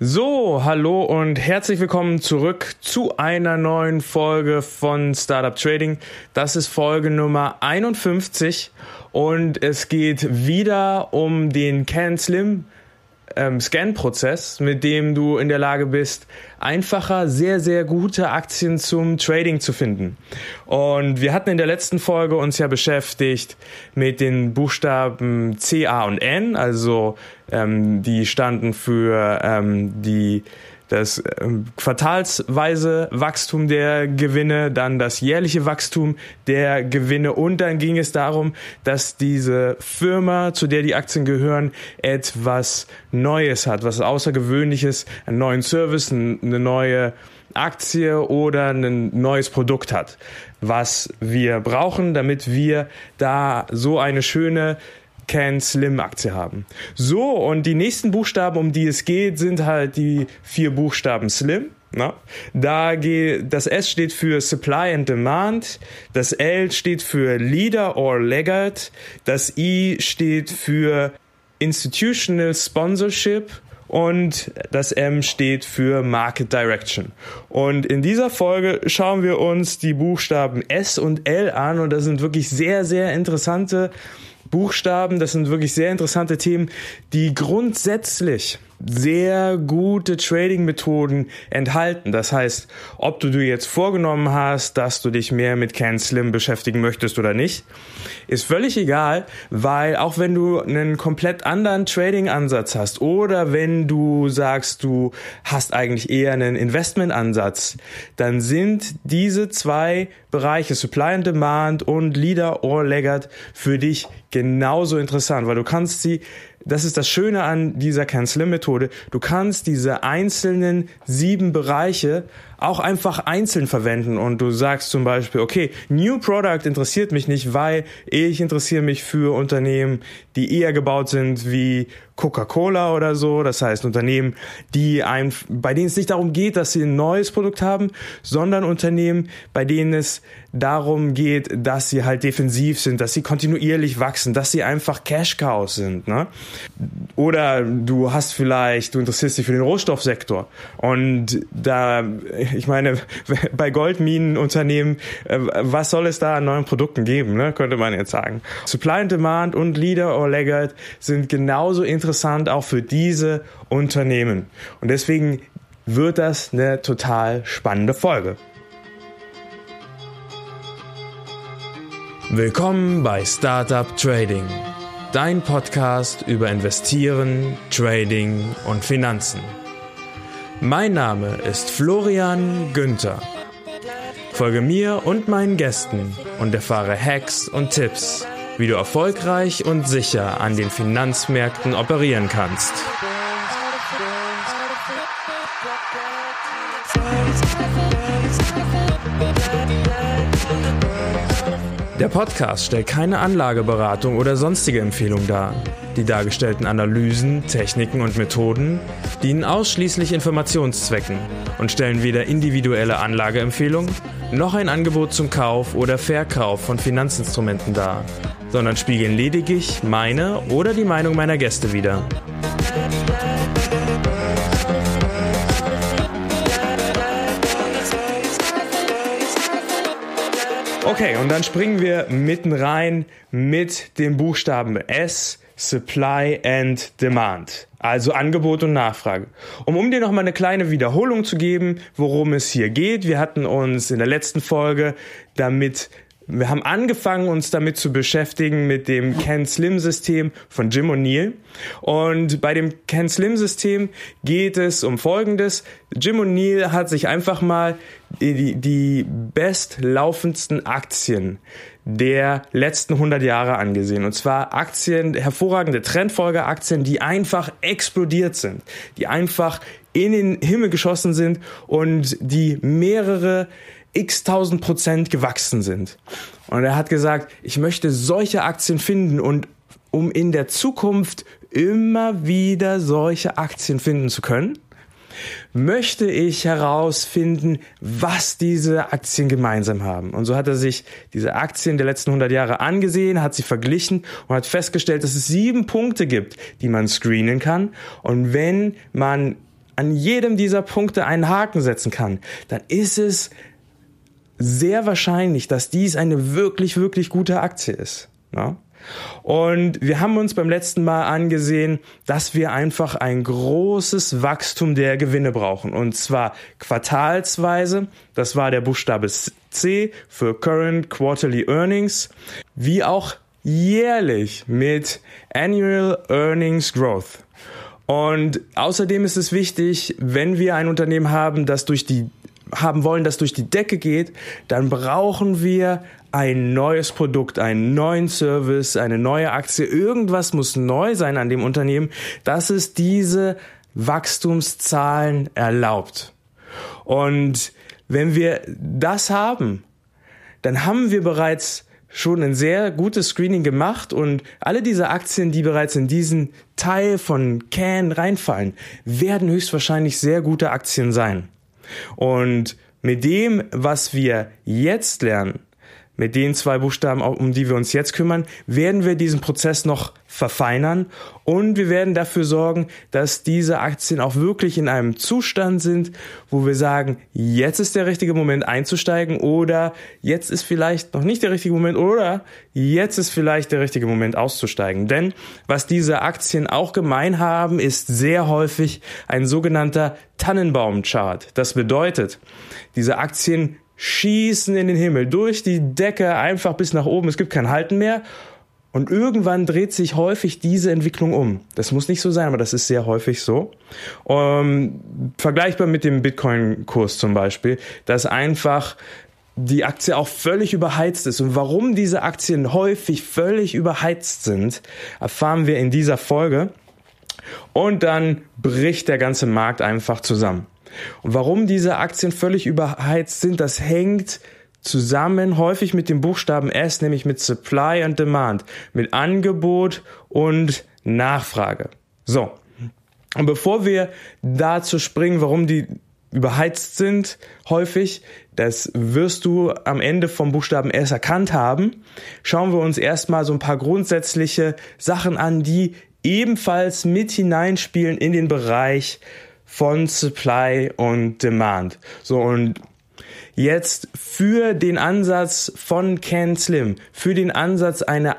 So, hallo und herzlich willkommen zurück zu einer neuen Folge von Startup Trading. Das ist Folge Nummer 51 und es geht wieder um den Can Slim ähm, Scan-Prozess, mit dem du in der Lage bist, einfacher sehr, sehr gute Aktien zum Trading zu finden. Und wir hatten in der letzten Folge uns ja beschäftigt mit den Buchstaben C, A und N, also ähm, die standen für ähm, die das ähm, quartalsweise Wachstum der Gewinne, dann das jährliche Wachstum der Gewinne. Und dann ging es darum, dass diese Firma, zu der die Aktien gehören, etwas Neues hat, was Außergewöhnliches, einen neuen Service, eine neue Aktie oder ein neues Produkt hat, was wir brauchen, damit wir da so eine schöne Can Slim Aktie haben. So, und die nächsten Buchstaben, um die es geht, sind halt die vier Buchstaben Slim. Na? Da geht, das S steht für Supply and Demand, das L steht für Leader or Laggard, das I steht für Institutional Sponsorship und das M steht für Market Direction. Und in dieser Folge schauen wir uns die Buchstaben S und L an und das sind wirklich sehr, sehr interessante Buchstaben. Das sind wirklich sehr interessante Themen, die grundsätzlich sehr gute Trading-Methoden enthalten. Das heißt, ob du dir jetzt vorgenommen hast, dass du dich mehr mit Can Slim beschäftigen möchtest oder nicht, ist völlig egal, weil auch wenn du einen komplett anderen Trading-Ansatz hast oder wenn du sagst, du hast eigentlich eher einen Investment-Ansatz, dann sind diese zwei Bereiche Supply and Demand und Leader or Laggard für dich genauso interessant, weil du kannst sie das ist das Schöne an dieser Can-Slim-Methode. Du kannst diese einzelnen sieben Bereiche auch einfach einzeln verwenden und du sagst zum Beispiel, okay, New Product interessiert mich nicht, weil ich interessiere mich für Unternehmen, die eher gebaut sind wie Coca-Cola oder so. Das heißt Unternehmen, die ein, bei denen es nicht darum geht, dass sie ein neues Produkt haben, sondern Unternehmen, bei denen es darum geht, dass sie halt defensiv sind, dass sie kontinuierlich wachsen, dass sie einfach Cash Cows sind. Ne? Oder du hast vielleicht, du interessierst dich für den Rohstoffsektor und da ich meine, bei Goldminenunternehmen, äh, was soll es da an neuen Produkten geben, ne? könnte man jetzt sagen. Supply and Demand und Leader or Laggard sind genauso interessant auch für diese Unternehmen. Und deswegen wird das eine total spannende Folge. Willkommen bei Startup Trading, dein Podcast über Investieren, Trading und Finanzen. Mein Name ist Florian Günther. Folge mir und meinen Gästen und erfahre Hacks und Tipps, wie du erfolgreich und sicher an den Finanzmärkten operieren kannst. Der Podcast stellt keine Anlageberatung oder sonstige Empfehlung dar. Die dargestellten Analysen, Techniken und Methoden dienen ausschließlich Informationszwecken und stellen weder individuelle Anlageempfehlungen noch ein Angebot zum Kauf oder Verkauf von Finanzinstrumenten dar, sondern spiegeln lediglich meine oder die Meinung meiner Gäste wider. Okay, und dann springen wir mitten rein mit dem Buchstaben S Supply and Demand, also Angebot und Nachfrage. Um, um dir nochmal eine kleine Wiederholung zu geben, worum es hier geht. Wir hatten uns in der letzten Folge damit wir haben angefangen, uns damit zu beschäftigen mit dem Ken Slim System von Jim O'Neill. Und bei dem Ken Slim System geht es um Folgendes. Jim O'Neill hat sich einfach mal die, die bestlaufendsten Aktien der letzten 100 Jahre angesehen. Und zwar Aktien, hervorragende Trendfolgeaktien, die einfach explodiert sind, die einfach in den Himmel geschossen sind und die mehrere x tausend Prozent gewachsen sind. Und er hat gesagt, ich möchte solche Aktien finden und um in der Zukunft immer wieder solche Aktien finden zu können, möchte ich herausfinden, was diese Aktien gemeinsam haben. Und so hat er sich diese Aktien der letzten 100 Jahre angesehen, hat sie verglichen und hat festgestellt, dass es sieben Punkte gibt, die man screenen kann. Und wenn man an jedem dieser Punkte einen Haken setzen kann, dann ist es sehr wahrscheinlich, dass dies eine wirklich, wirklich gute Aktie ist. Ja? Und wir haben uns beim letzten Mal angesehen, dass wir einfach ein großes Wachstum der Gewinne brauchen. Und zwar quartalsweise, das war der Buchstabe C für Current Quarterly Earnings, wie auch jährlich mit Annual Earnings Growth. Und außerdem ist es wichtig, wenn wir ein Unternehmen haben, das durch die haben wollen, das durch die Decke geht, dann brauchen wir ein neues Produkt, einen neuen Service, eine neue Aktie. Irgendwas muss neu sein an dem Unternehmen, dass es diese Wachstumszahlen erlaubt. Und wenn wir das haben, dann haben wir bereits schon ein sehr gutes Screening gemacht und alle diese Aktien, die bereits in diesen Teil von Can reinfallen, werden höchstwahrscheinlich sehr gute Aktien sein. Und mit dem, was wir jetzt lernen, mit den zwei Buchstaben, um die wir uns jetzt kümmern, werden wir diesen Prozess noch verfeinern und wir werden dafür sorgen, dass diese Aktien auch wirklich in einem Zustand sind, wo wir sagen, jetzt ist der richtige Moment einzusteigen oder jetzt ist vielleicht noch nicht der richtige Moment oder jetzt ist vielleicht der richtige Moment auszusteigen. Denn was diese Aktien auch gemein haben, ist sehr häufig ein sogenannter Tannenbaum-Chart. Das bedeutet, diese Aktien schießen in den Himmel, durch die Decke, einfach bis nach oben. Es gibt kein Halten mehr. Und irgendwann dreht sich häufig diese Entwicklung um. Das muss nicht so sein, aber das ist sehr häufig so. Ähm, vergleichbar mit dem Bitcoin-Kurs zum Beispiel, dass einfach die Aktie auch völlig überheizt ist. Und warum diese Aktien häufig völlig überheizt sind, erfahren wir in dieser Folge. Und dann bricht der ganze Markt einfach zusammen. Und warum diese Aktien völlig überheizt sind, das hängt zusammen häufig mit dem Buchstaben S, nämlich mit Supply and Demand, mit Angebot und Nachfrage. So. Und bevor wir dazu springen, warum die überheizt sind, häufig, das wirst du am Ende vom Buchstaben S erkannt haben, schauen wir uns erstmal so ein paar grundsätzliche Sachen an, die ebenfalls mit hineinspielen in den Bereich von Supply und Demand. So und jetzt für den Ansatz von Can Slim, für den Ansatz einer,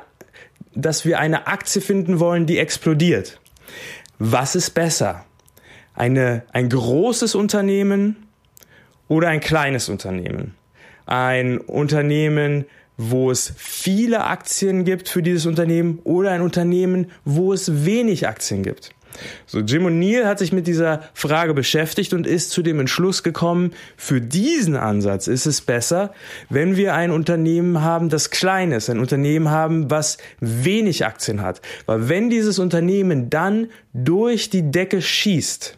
dass wir eine Aktie finden wollen, die explodiert. Was ist besser? Eine, ein großes Unternehmen oder ein kleines Unternehmen? Ein Unternehmen, wo es viele Aktien gibt für dieses Unternehmen oder ein Unternehmen, wo es wenig Aktien gibt? So, Jim O'Neill hat sich mit dieser Frage beschäftigt und ist zu dem Entschluss gekommen, für diesen Ansatz ist es besser, wenn wir ein Unternehmen haben, das klein ist, ein Unternehmen haben, was wenig Aktien hat. Weil wenn dieses Unternehmen dann durch die Decke schießt,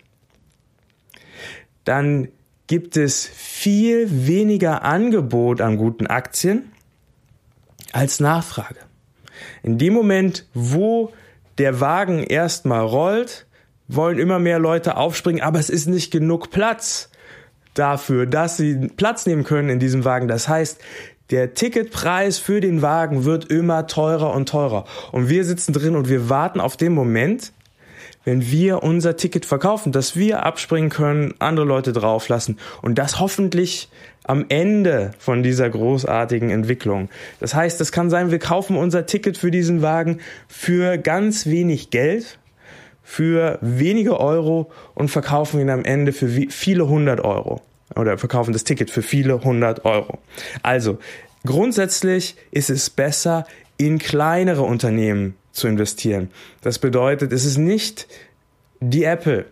dann gibt es viel weniger Angebot an guten Aktien als Nachfrage. In dem Moment, wo der Wagen erstmal rollt, wollen immer mehr Leute aufspringen, aber es ist nicht genug Platz dafür, dass sie Platz nehmen können in diesem Wagen. Das heißt, der Ticketpreis für den Wagen wird immer teurer und teurer. Und wir sitzen drin und wir warten auf den Moment, wenn wir unser Ticket verkaufen, dass wir abspringen können, andere Leute drauflassen und das hoffentlich am Ende von dieser großartigen Entwicklung. Das heißt, es kann sein, wir kaufen unser Ticket für diesen Wagen für ganz wenig Geld, für wenige Euro und verkaufen ihn am Ende für viele hundert Euro oder verkaufen das Ticket für viele hundert Euro. Also, grundsätzlich ist es besser, in kleinere Unternehmen zu investieren. Das bedeutet, es ist nicht die Apple,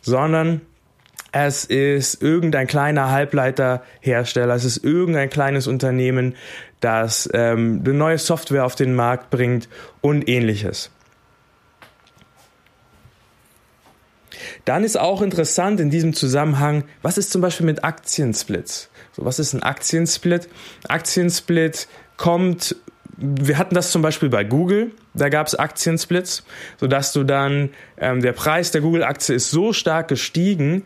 sondern es ist irgendein kleiner Halbleiterhersteller, es ist irgendein kleines Unternehmen, das ähm, eine neue Software auf den Markt bringt und ähnliches. Dann ist auch interessant in diesem Zusammenhang, was ist zum Beispiel mit Aktiensplits? So, was ist ein Aktiensplit? Aktiensplit kommt wir hatten das zum Beispiel bei Google, da gab es Aktiensplits, sodass du dann, ähm, der Preis der Google-Aktie ist so stark gestiegen,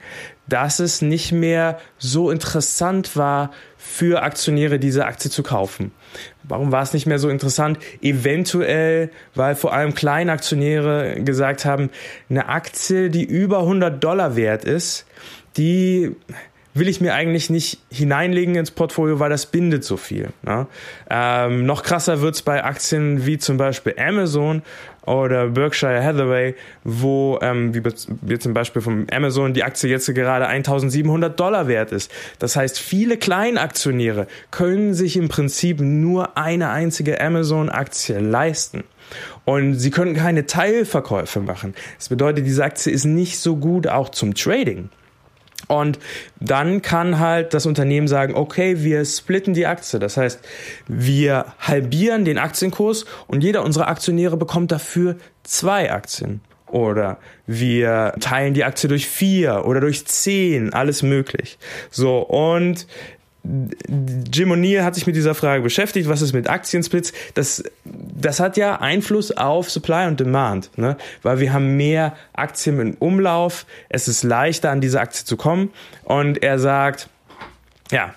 dass es nicht mehr so interessant war für Aktionäre, diese Aktie zu kaufen. Warum war es nicht mehr so interessant? Eventuell, weil vor allem kleine Aktionäre gesagt haben, eine Aktie, die über 100 Dollar wert ist, die will ich mir eigentlich nicht hineinlegen ins Portfolio, weil das bindet so viel. Ne? Ähm, noch krasser wird's bei Aktien wie zum Beispiel Amazon oder Berkshire Hathaway, wo, ähm, wie, wie zum Beispiel von Amazon, die Aktie jetzt gerade 1700 Dollar wert ist. Das heißt, viele Kleinaktionäre können sich im Prinzip nur eine einzige Amazon-Aktie leisten. Und sie können keine Teilverkäufe machen. Das bedeutet, diese Aktie ist nicht so gut auch zum Trading. Und dann kann halt das Unternehmen sagen, okay, wir splitten die Aktie. Das heißt, wir halbieren den Aktienkurs und jeder unserer Aktionäre bekommt dafür zwei Aktien. Oder wir teilen die Aktie durch vier oder durch zehn, alles möglich. So, und Jim O'Neill hat sich mit dieser Frage beschäftigt, was ist mit Aktiensplits? Das, das hat ja Einfluss auf Supply und Demand, ne? weil wir haben mehr Aktien im Umlauf, es ist leichter an diese Aktie zu kommen und er sagt, ja,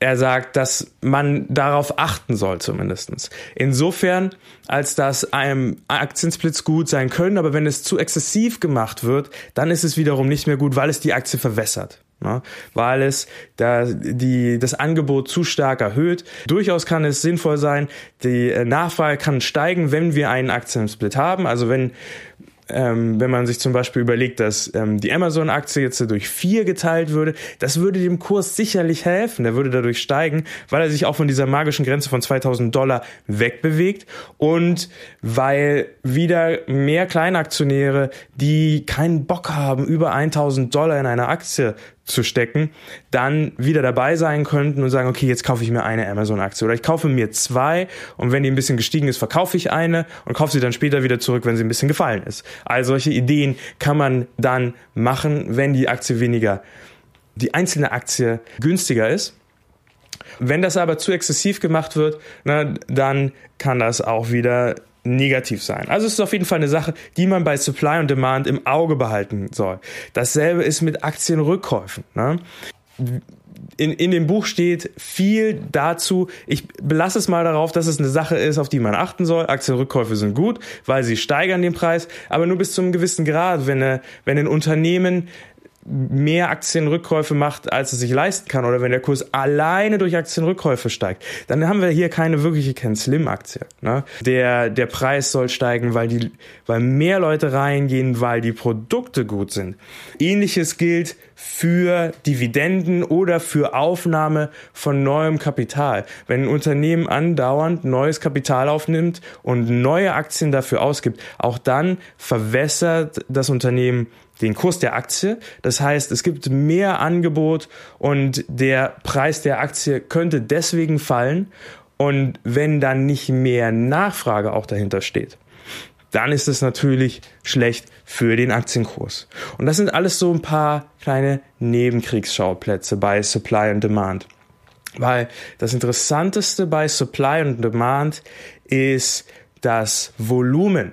er sagt, dass man darauf achten soll zumindestens. Insofern, als dass einem Aktiensplits gut sein können, aber wenn es zu exzessiv gemacht wird, dann ist es wiederum nicht mehr gut, weil es die Aktie verwässert ne? weil es da die, das Angebot zu stark erhöht. Durchaus kann es sinnvoll sein, die äh, Nachfrage kann steigen, wenn wir einen Aktiensplit haben. Also wenn ähm, wenn man sich zum Beispiel überlegt, dass ähm, die Amazon-Aktie jetzt durch vier geteilt würde, das würde dem Kurs sicherlich helfen. Der würde dadurch steigen, weil er sich auch von dieser magischen Grenze von 2000 Dollar wegbewegt und weil wieder mehr Kleinaktionäre, die keinen Bock haben, über 1000 Dollar in eine Aktie zu stecken, dann wieder dabei sein könnten und sagen, okay, jetzt kaufe ich mir eine Amazon-Aktie oder ich kaufe mir zwei und wenn die ein bisschen gestiegen ist, verkaufe ich eine und kaufe sie dann später wieder zurück, wenn sie ein bisschen gefallen ist. All solche Ideen kann man dann machen, wenn die Aktie weniger, die einzelne Aktie günstiger ist. Wenn das aber zu exzessiv gemacht wird, na, dann kann das auch wieder negativ sein. Also es ist auf jeden Fall eine Sache, die man bei Supply und Demand im Auge behalten soll. Dasselbe ist mit Aktienrückkäufen. Ne? In, in dem Buch steht viel dazu. Ich belasse es mal darauf, dass es eine Sache ist, auf die man achten soll. Aktienrückkäufe sind gut, weil sie steigern den Preis, aber nur bis zu einem gewissen Grad. Wenn, eine, wenn ein Unternehmen mehr Aktienrückkäufe macht, als es sich leisten kann, oder wenn der Kurs alleine durch Aktienrückkäufe steigt, dann haben wir hier keine wirkliche Ken Slim Aktie. Ne? Der, der Preis soll steigen, weil die, weil mehr Leute reingehen, weil die Produkte gut sind. Ähnliches gilt für Dividenden oder für Aufnahme von neuem Kapital. Wenn ein Unternehmen andauernd neues Kapital aufnimmt und neue Aktien dafür ausgibt, auch dann verwässert das Unternehmen den Kurs der Aktie. Das heißt, es gibt mehr Angebot und der Preis der Aktie könnte deswegen fallen. Und wenn dann nicht mehr Nachfrage auch dahinter steht, dann ist es natürlich schlecht für den Aktienkurs. Und das sind alles so ein paar kleine Nebenkriegsschauplätze bei Supply and Demand. Weil das Interessanteste bei Supply and Demand ist das Volumen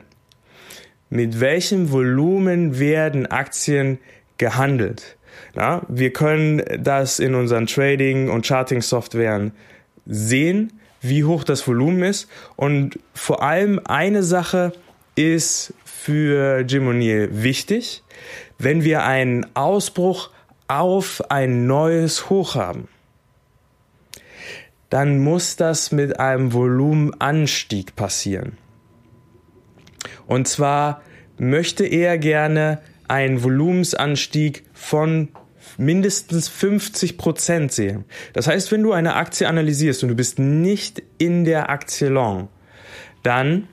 mit welchem Volumen werden Aktien gehandelt. Na, wir können das in unseren Trading- und Charting-Softwaren sehen, wie hoch das Volumen ist. Und vor allem eine Sache ist für Jim O'Neill wichtig, wenn wir einen Ausbruch auf ein neues Hoch haben, dann muss das mit einem Volumenanstieg passieren. Und zwar möchte er gerne einen Volumensanstieg von mindestens 50 Prozent sehen. Das heißt, wenn du eine Aktie analysierst und du bist nicht in der Aktie long, dann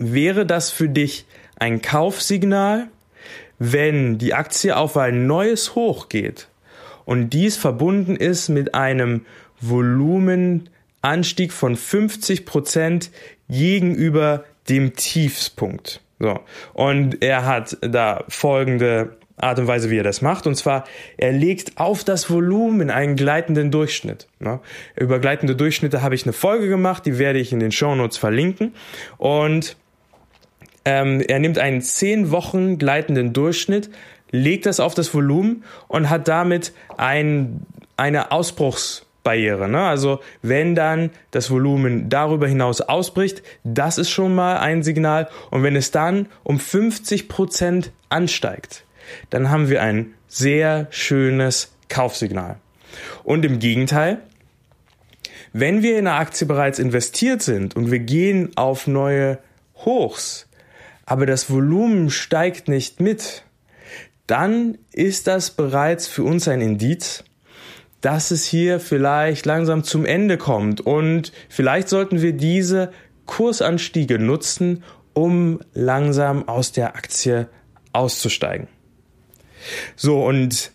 wäre das für dich ein Kaufsignal, wenn die Aktie auf ein neues Hoch geht und dies verbunden ist mit einem Volumenanstieg von 50 Prozent gegenüber dem Tiefspunkt. So. Und er hat da folgende Art und Weise, wie er das macht. Und zwar, er legt auf das Volumen einen gleitenden Durchschnitt. Ne? Über gleitende Durchschnitte habe ich eine Folge gemacht, die werde ich in den Show Notes verlinken. Und ähm, er nimmt einen zehn Wochen gleitenden Durchschnitt, legt das auf das Volumen und hat damit ein, eine Ausbruchsbarriere. Ne? Also wenn dann das Volumen darüber hinaus ausbricht, das ist schon mal ein Signal. Und wenn es dann um 50 Prozent ansteigt, dann haben wir ein sehr schönes Kaufsignal. Und im Gegenteil, wenn wir in einer Aktie bereits investiert sind und wir gehen auf neue Hochs, aber das Volumen steigt nicht mit, dann ist das bereits für uns ein Indiz, dass es hier vielleicht langsam zum Ende kommt und vielleicht sollten wir diese Kursanstiege nutzen, um langsam aus der Aktie auszusteigen. So, und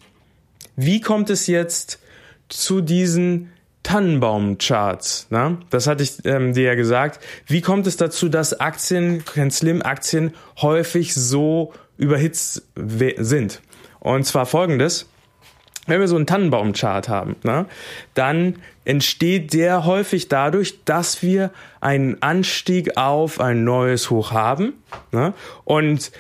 wie kommt es jetzt zu diesen Tannenbaum-Charts. Ne? Das hatte ich ähm, dir ja gesagt. Wie kommt es dazu, dass Aktien, Slim-Aktien häufig so überhitzt sind? Und zwar folgendes. Wenn wir so einen Tannenbaum-Chart haben, ne, dann entsteht der häufig dadurch, dass wir einen Anstieg auf ein neues Hoch haben. Ne? Und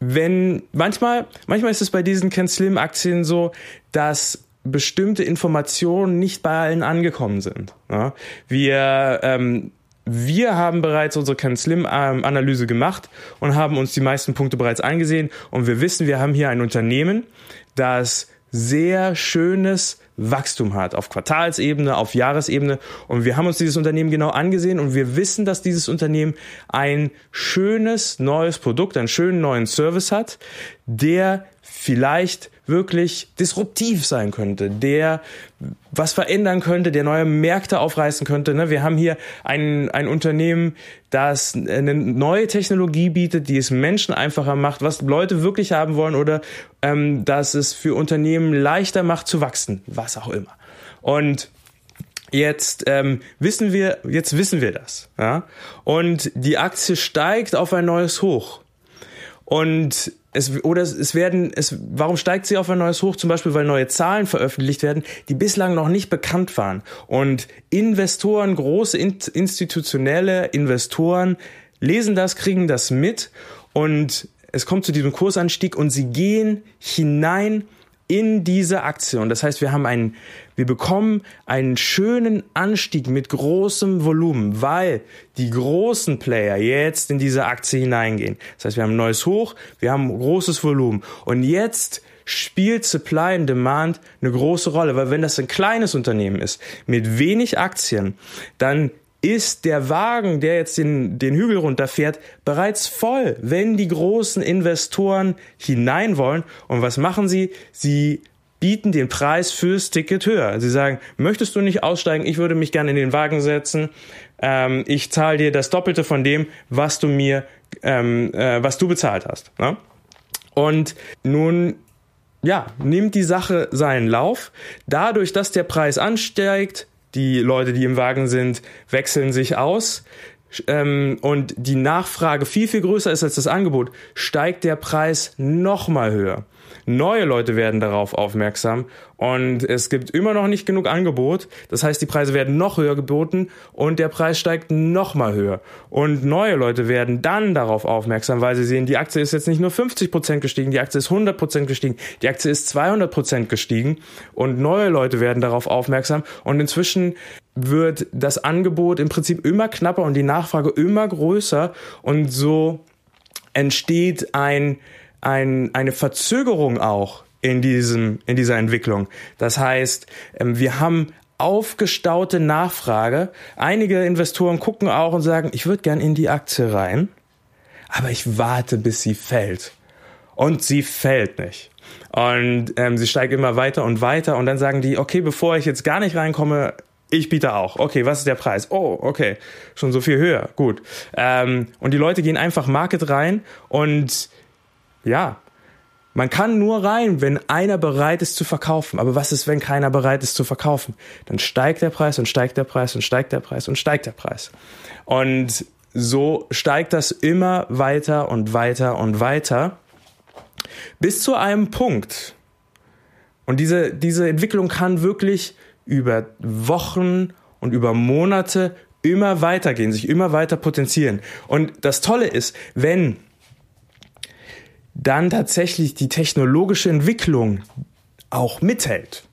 wenn manchmal, manchmal ist es bei diesen Ken Slim Aktien so, dass bestimmte Informationen nicht bei allen angekommen sind. Ja? Wir ähm, wir haben bereits unsere Ken Slim ähm, Analyse gemacht und haben uns die meisten Punkte bereits angesehen und wir wissen, wir haben hier ein Unternehmen, das sehr schönes Wachstum hat, auf Quartalsebene, auf Jahresebene. Und wir haben uns dieses Unternehmen genau angesehen und wir wissen, dass dieses Unternehmen ein schönes neues Produkt, einen schönen neuen Service hat, der vielleicht wirklich disruptiv sein könnte, der was verändern könnte, der neue Märkte aufreißen könnte. Ne? Wir haben hier ein, ein Unternehmen, das eine neue Technologie bietet, die es Menschen einfacher macht, was Leute wirklich haben wollen oder ähm, dass es für Unternehmen leichter macht zu wachsen, was auch immer. Und Jetzt ähm, wissen wir, jetzt wissen wir das, ja. Und die Aktie steigt auf ein neues Hoch. Und es, oder es werden, es, warum steigt sie auf ein neues Hoch? Zum Beispiel, weil neue Zahlen veröffentlicht werden, die bislang noch nicht bekannt waren. Und Investoren, große institutionelle Investoren lesen das, kriegen das mit und es kommt zu diesem Kursanstieg und sie gehen hinein in diese Aktie. Und das heißt, wir haben einen, wir bekommen einen schönen Anstieg mit großem Volumen, weil die großen Player jetzt in diese Aktie hineingehen. Das heißt, wir haben ein neues Hoch, wir haben großes Volumen. Und jetzt spielt Supply and Demand eine große Rolle, weil wenn das ein kleines Unternehmen ist mit wenig Aktien, dann ist der Wagen, der jetzt den, den Hügel runterfährt, bereits voll, wenn die großen Investoren hinein wollen. Und was machen sie? Sie bieten den Preis fürs Ticket höher. Sie sagen, möchtest du nicht aussteigen? Ich würde mich gerne in den Wagen setzen. Ähm, ich zahle dir das Doppelte von dem, was du mir, ähm, äh, was du bezahlt hast. Ne? Und nun ja, nimmt die Sache seinen Lauf. Dadurch, dass der Preis ansteigt, die Leute, die im Wagen sind, wechseln sich aus ähm, und die Nachfrage viel, viel größer ist als das Angebot, steigt der Preis nochmal höher. Neue Leute werden darauf aufmerksam und es gibt immer noch nicht genug Angebot. Das heißt, die Preise werden noch höher geboten und der Preis steigt noch mal höher. Und neue Leute werden dann darauf aufmerksam, weil sie sehen, die Aktie ist jetzt nicht nur 50 Prozent gestiegen, die Aktie ist 100 Prozent gestiegen, die Aktie ist 200 Prozent gestiegen und neue Leute werden darauf aufmerksam und inzwischen wird das Angebot im Prinzip immer knapper und die Nachfrage immer größer und so entsteht ein ein, eine Verzögerung auch in diesem, in dieser Entwicklung. Das heißt, ähm, wir haben aufgestaute Nachfrage. Einige Investoren gucken auch und sagen, ich würde gern in die Aktie rein, aber ich warte, bis sie fällt. Und sie fällt nicht. Und ähm, sie steigt immer weiter und weiter und dann sagen die, okay, bevor ich jetzt gar nicht reinkomme, ich biete auch. Okay, was ist der Preis? Oh, okay, schon so viel höher. Gut. Ähm, und die Leute gehen einfach Market rein und ja, man kann nur rein, wenn einer bereit ist zu verkaufen. Aber was ist, wenn keiner bereit ist zu verkaufen? Dann steigt der Preis und steigt der Preis und steigt der Preis und steigt der Preis. Und so steigt das immer weiter und weiter und weiter bis zu einem Punkt. Und diese, diese Entwicklung kann wirklich über Wochen und über Monate immer weitergehen, sich immer weiter potenzieren. Und das Tolle ist, wenn dann tatsächlich die technologische Entwicklung auch mithält,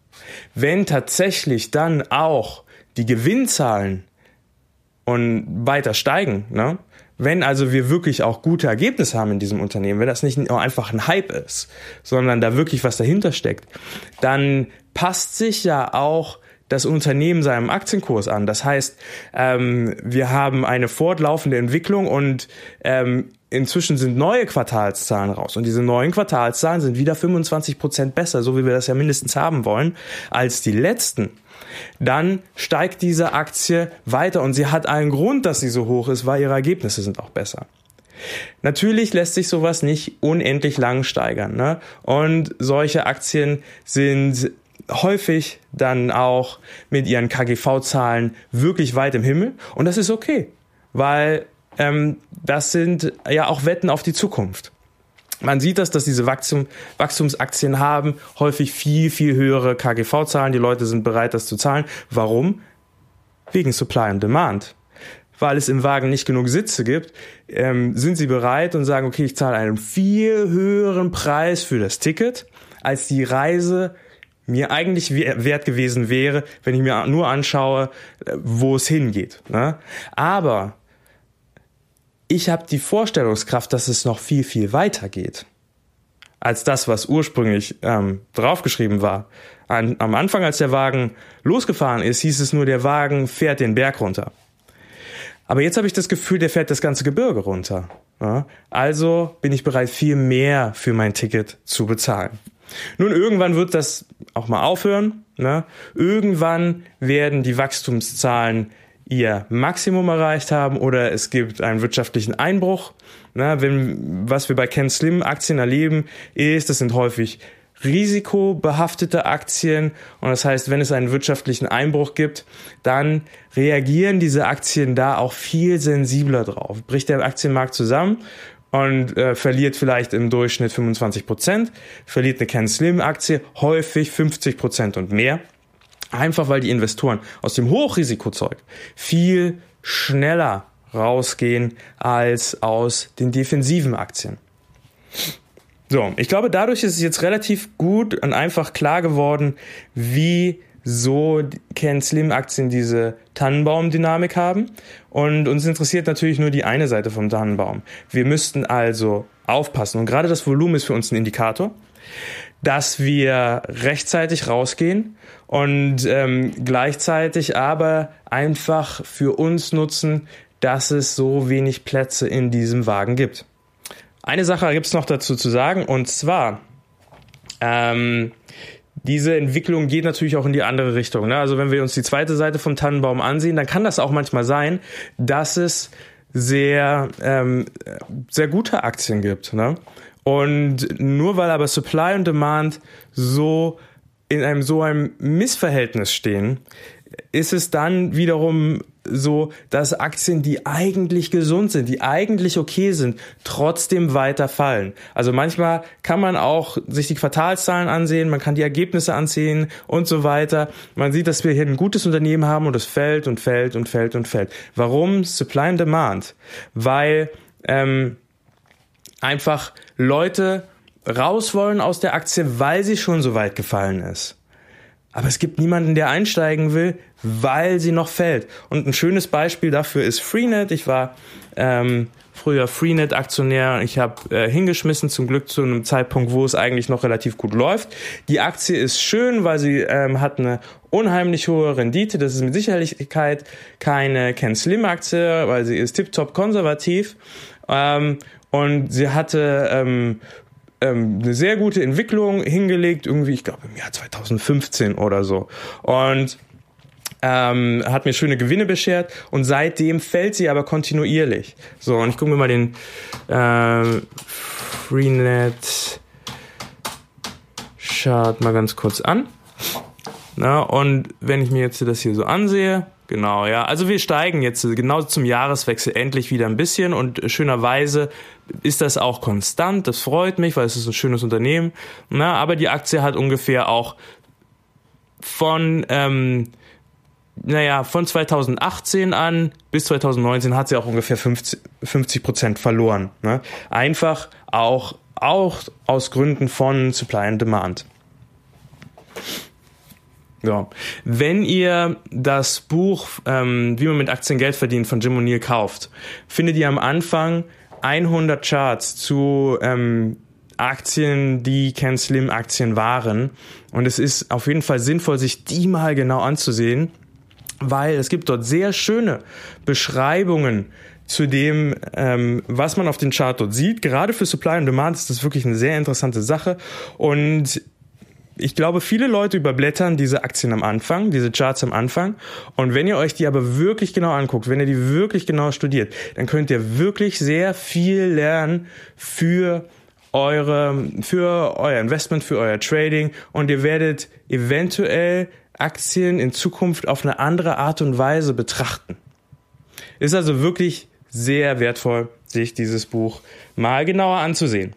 wenn tatsächlich dann auch die Gewinnzahlen und weiter steigen, ne? wenn also wir wirklich auch gute Ergebnisse haben in diesem Unternehmen, wenn das nicht nur einfach ein Hype ist, sondern da wirklich was dahinter steckt, dann passt sich ja auch das Unternehmen seinem Aktienkurs an. Das heißt, ähm, wir haben eine fortlaufende Entwicklung und ähm, inzwischen sind neue Quartalszahlen raus. Und diese neuen Quartalszahlen sind wieder 25 Prozent besser, so wie wir das ja mindestens haben wollen, als die letzten. Dann steigt diese Aktie weiter und sie hat einen Grund, dass sie so hoch ist, weil ihre Ergebnisse sind auch besser. Natürlich lässt sich sowas nicht unendlich lang steigern. Ne? Und solche Aktien sind häufig dann auch mit ihren KGV-Zahlen wirklich weit im Himmel. Und das ist okay, weil ähm, das sind ja auch Wetten auf die Zukunft. Man sieht das, dass diese Wachstum, Wachstumsaktien haben häufig viel, viel höhere KGV-Zahlen. Die Leute sind bereit, das zu zahlen. Warum? Wegen Supply and Demand. Weil es im Wagen nicht genug Sitze gibt, ähm, sind sie bereit und sagen, okay, ich zahle einen viel höheren Preis für das Ticket, als die Reise mir eigentlich wert gewesen wäre, wenn ich mir nur anschaue, äh, wo es hingeht. Ne? Aber ich habe die Vorstellungskraft, dass es noch viel, viel weiter geht als das, was ursprünglich ähm, draufgeschrieben war. An, am Anfang, als der Wagen losgefahren ist, hieß es nur, der Wagen fährt den Berg runter. Aber jetzt habe ich das Gefühl, der fährt das ganze Gebirge runter. Ja? Also bin ich bereit, viel mehr für mein Ticket zu bezahlen. Nun, irgendwann wird das auch mal aufhören. Ne? Irgendwann werden die Wachstumszahlen ihr Maximum erreicht haben oder es gibt einen wirtschaftlichen Einbruch. Ne? Wenn, was wir bei Ken Slim Aktien erleben, ist, das sind häufig risikobehaftete Aktien und das heißt, wenn es einen wirtschaftlichen Einbruch gibt, dann reagieren diese Aktien da auch viel sensibler drauf. Bricht der Aktienmarkt zusammen und äh, verliert vielleicht im Durchschnitt 25 Prozent, verliert eine Ken Slim Aktie häufig 50 Prozent und mehr. Einfach weil die Investoren aus dem Hochrisikozeug viel schneller rausgehen als aus den defensiven Aktien. So, ich glaube, dadurch ist es jetzt relativ gut und einfach klar geworden, wie so Ken Slim Aktien diese Tannenbaum-Dynamik haben. Und uns interessiert natürlich nur die eine Seite vom Tannenbaum. Wir müssten also aufpassen. Und gerade das Volumen ist für uns ein Indikator, dass wir rechtzeitig rausgehen und ähm, gleichzeitig aber einfach für uns nutzen, dass es so wenig Plätze in diesem Wagen gibt. Eine Sache gibt es noch dazu zu sagen, und zwar, ähm, diese Entwicklung geht natürlich auch in die andere Richtung. Ne? Also wenn wir uns die zweite Seite vom Tannenbaum ansehen, dann kann das auch manchmal sein, dass es sehr, ähm, sehr gute Aktien gibt. Ne? Und nur weil aber Supply und Demand so in einem so einem Missverhältnis stehen, ist es dann wiederum so, dass Aktien, die eigentlich gesund sind, die eigentlich okay sind, trotzdem weiter fallen. Also manchmal kann man auch sich die Quartalszahlen ansehen, man kann die Ergebnisse ansehen und so weiter. Man sieht, dass wir hier ein gutes Unternehmen haben und es fällt und fällt und fällt und fällt. Warum? Supply and Demand. Weil ähm, einfach Leute raus wollen aus der Aktie, weil sie schon so weit gefallen ist. Aber es gibt niemanden, der einsteigen will, weil sie noch fällt. Und ein schönes Beispiel dafür ist Freenet. Ich war ähm, früher Freenet-Aktionär. Ich habe äh, hingeschmissen, zum Glück zu einem Zeitpunkt, wo es eigentlich noch relativ gut läuft. Die Aktie ist schön, weil sie ähm, hat eine unheimlich hohe Rendite. Das ist mit Sicherheit keine Ken Slim Aktie, weil sie ist tiptop konservativ. Ähm, und sie hatte ähm, ähm, eine sehr gute Entwicklung hingelegt, irgendwie, ich glaube im Jahr 2015 oder so. Und ähm, hat mir schöne Gewinne beschert und seitdem fällt sie aber kontinuierlich. So, und ich gucke mir mal den äh, Freenet Chart mal ganz kurz an. Na, und wenn ich mir jetzt das hier so ansehe, Genau, ja. Also wir steigen jetzt genau zum Jahreswechsel endlich wieder ein bisschen und schönerweise ist das auch konstant. Das freut mich, weil es ist ein schönes Unternehmen. Na, aber die Aktie hat ungefähr auch von ähm, naja, von 2018 an bis 2019 hat sie auch ungefähr 50 Prozent verloren. Ne? Einfach auch, auch aus Gründen von Supply and Demand. Ja. Wenn ihr das Buch ähm, Wie man mit Aktien Geld verdient von Jim O'Neill kauft, findet ihr am Anfang 100 Charts zu ähm, Aktien, die Ken Slim Aktien waren. Und es ist auf jeden Fall sinnvoll, sich die mal genau anzusehen, weil es gibt dort sehr schöne Beschreibungen zu dem, ähm, was man auf dem Chart dort sieht. Gerade für Supply and Demand ist das wirklich eine sehr interessante Sache. Und ich glaube, viele Leute überblättern diese Aktien am Anfang, diese Charts am Anfang. Und wenn ihr euch die aber wirklich genau anguckt, wenn ihr die wirklich genau studiert, dann könnt ihr wirklich sehr viel lernen für eure, für euer Investment, für euer Trading und ihr werdet eventuell Aktien in Zukunft auf eine andere Art und Weise betrachten. Ist also wirklich sehr wertvoll, sich dieses Buch mal genauer anzusehen.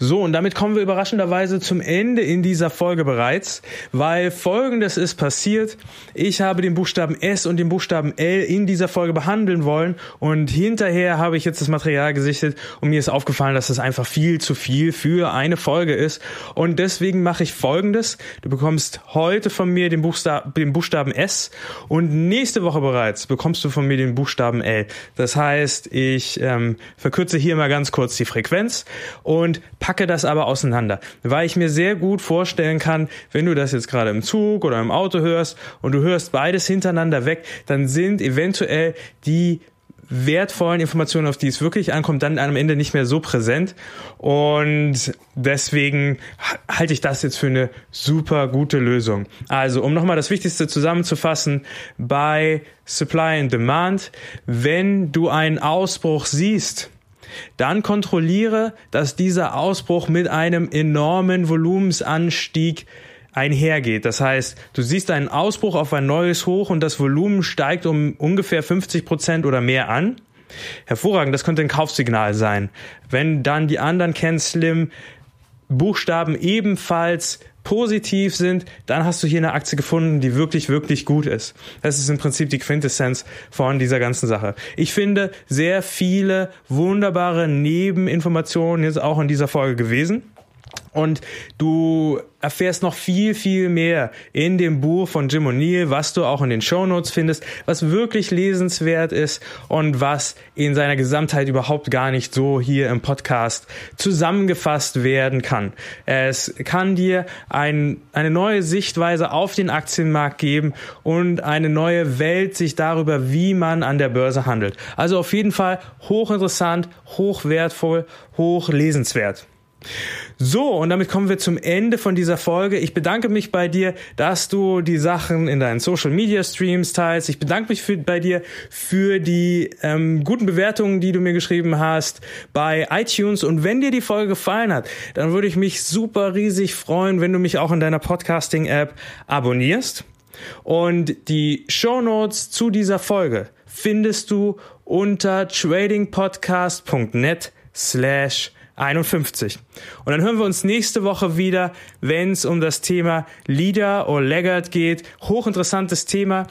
So, und damit kommen wir überraschenderweise zum Ende in dieser Folge bereits, weil folgendes ist passiert. Ich habe den Buchstaben S und den Buchstaben L in dieser Folge behandeln wollen und hinterher habe ich jetzt das Material gesichtet und mir ist aufgefallen, dass das einfach viel zu viel für eine Folge ist und deswegen mache ich folgendes. Du bekommst heute von mir den, Buchstab den Buchstaben S und nächste Woche bereits bekommst du von mir den Buchstaben L. Das heißt, ich ähm, verkürze hier mal ganz kurz die Frequenz und packe das aber auseinander, weil ich mir sehr gut vorstellen kann, wenn du das jetzt gerade im Zug oder im Auto hörst und du hörst beides hintereinander weg, dann sind eventuell die wertvollen Informationen, auf die es wirklich ankommt, dann am Ende nicht mehr so präsent. Und deswegen halte ich das jetzt für eine super gute Lösung. Also, um nochmal das Wichtigste zusammenzufassen, bei Supply and Demand, wenn du einen Ausbruch siehst, dann kontrolliere, dass dieser Ausbruch mit einem enormen Volumensanstieg einhergeht. Das heißt, du siehst einen Ausbruch auf ein neues Hoch und das Volumen steigt um ungefähr 50 Prozent oder mehr an. Hervorragend, das könnte ein Kaufsignal sein. Wenn dann die anderen Ken Slim Buchstaben ebenfalls positiv sind, dann hast du hier eine Aktie gefunden, die wirklich, wirklich gut ist. Das ist im Prinzip die Quintessenz von dieser ganzen Sache. Ich finde sehr viele wunderbare Nebeninformationen jetzt auch in dieser Folge gewesen. Und du erfährst noch viel, viel mehr in dem Buch von Jim O'Neill, was du auch in den Show Notes findest, was wirklich lesenswert ist und was in seiner Gesamtheit überhaupt gar nicht so hier im Podcast zusammengefasst werden kann. Es kann dir ein, eine neue Sichtweise auf den Aktienmarkt geben und eine neue Welt sich darüber, wie man an der Börse handelt. Also auf jeden Fall hochinteressant, hochwertvoll, hochlesenswert. So, und damit kommen wir zum Ende von dieser Folge. Ich bedanke mich bei dir, dass du die Sachen in deinen Social Media Streams teilst. Ich bedanke mich für, bei dir für die ähm, guten Bewertungen, die du mir geschrieben hast bei iTunes. Und wenn dir die Folge gefallen hat, dann würde ich mich super riesig freuen, wenn du mich auch in deiner Podcasting-App abonnierst. Und die Show Notes zu dieser Folge findest du unter tradingpodcast.net slash 51. Und dann hören wir uns nächste Woche wieder, wenn es um das Thema Leader oder Laggard geht. Hochinteressantes Thema.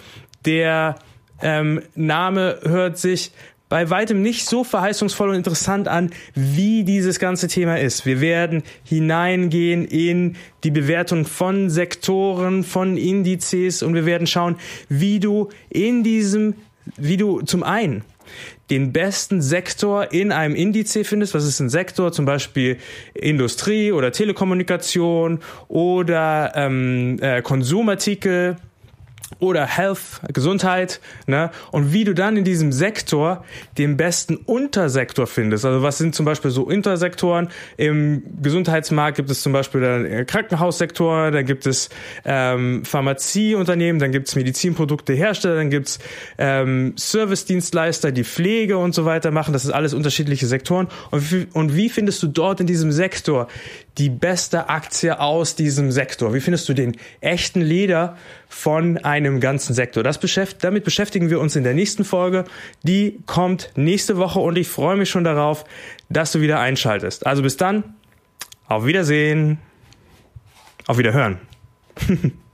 Der ähm, Name hört sich bei weitem nicht so verheißungsvoll und interessant an, wie dieses ganze Thema ist. Wir werden hineingehen in die Bewertung von Sektoren, von Indizes und wir werden schauen, wie du in diesem, wie du zum einen den besten Sektor in einem Indice findest. Was ist ein Sektor? Zum Beispiel Industrie oder Telekommunikation oder ähm, äh, Konsumartikel oder Health, Gesundheit, ne? Und wie du dann in diesem Sektor den besten Untersektor findest. Also was sind zum Beispiel so Intersektoren? Im Gesundheitsmarkt gibt es zum Beispiel den Krankenhaussektor, da gibt es ähm, Pharmazieunternehmen, dann gibt es Medizinproduktehersteller, dann gibt es ähm, Servicedienstleister, die Pflege und so weiter machen. Das ist alles unterschiedliche Sektoren. Und und wie findest du dort in diesem Sektor die beste Aktie aus diesem Sektor? Wie findest du den echten Leader von einem ganzen Sektor? Das beschäftigt, damit beschäftigen wir uns in der nächsten Folge. Die kommt nächste Woche und ich freue mich schon darauf, dass du wieder einschaltest. Also bis dann, auf Wiedersehen, auf Wiederhören.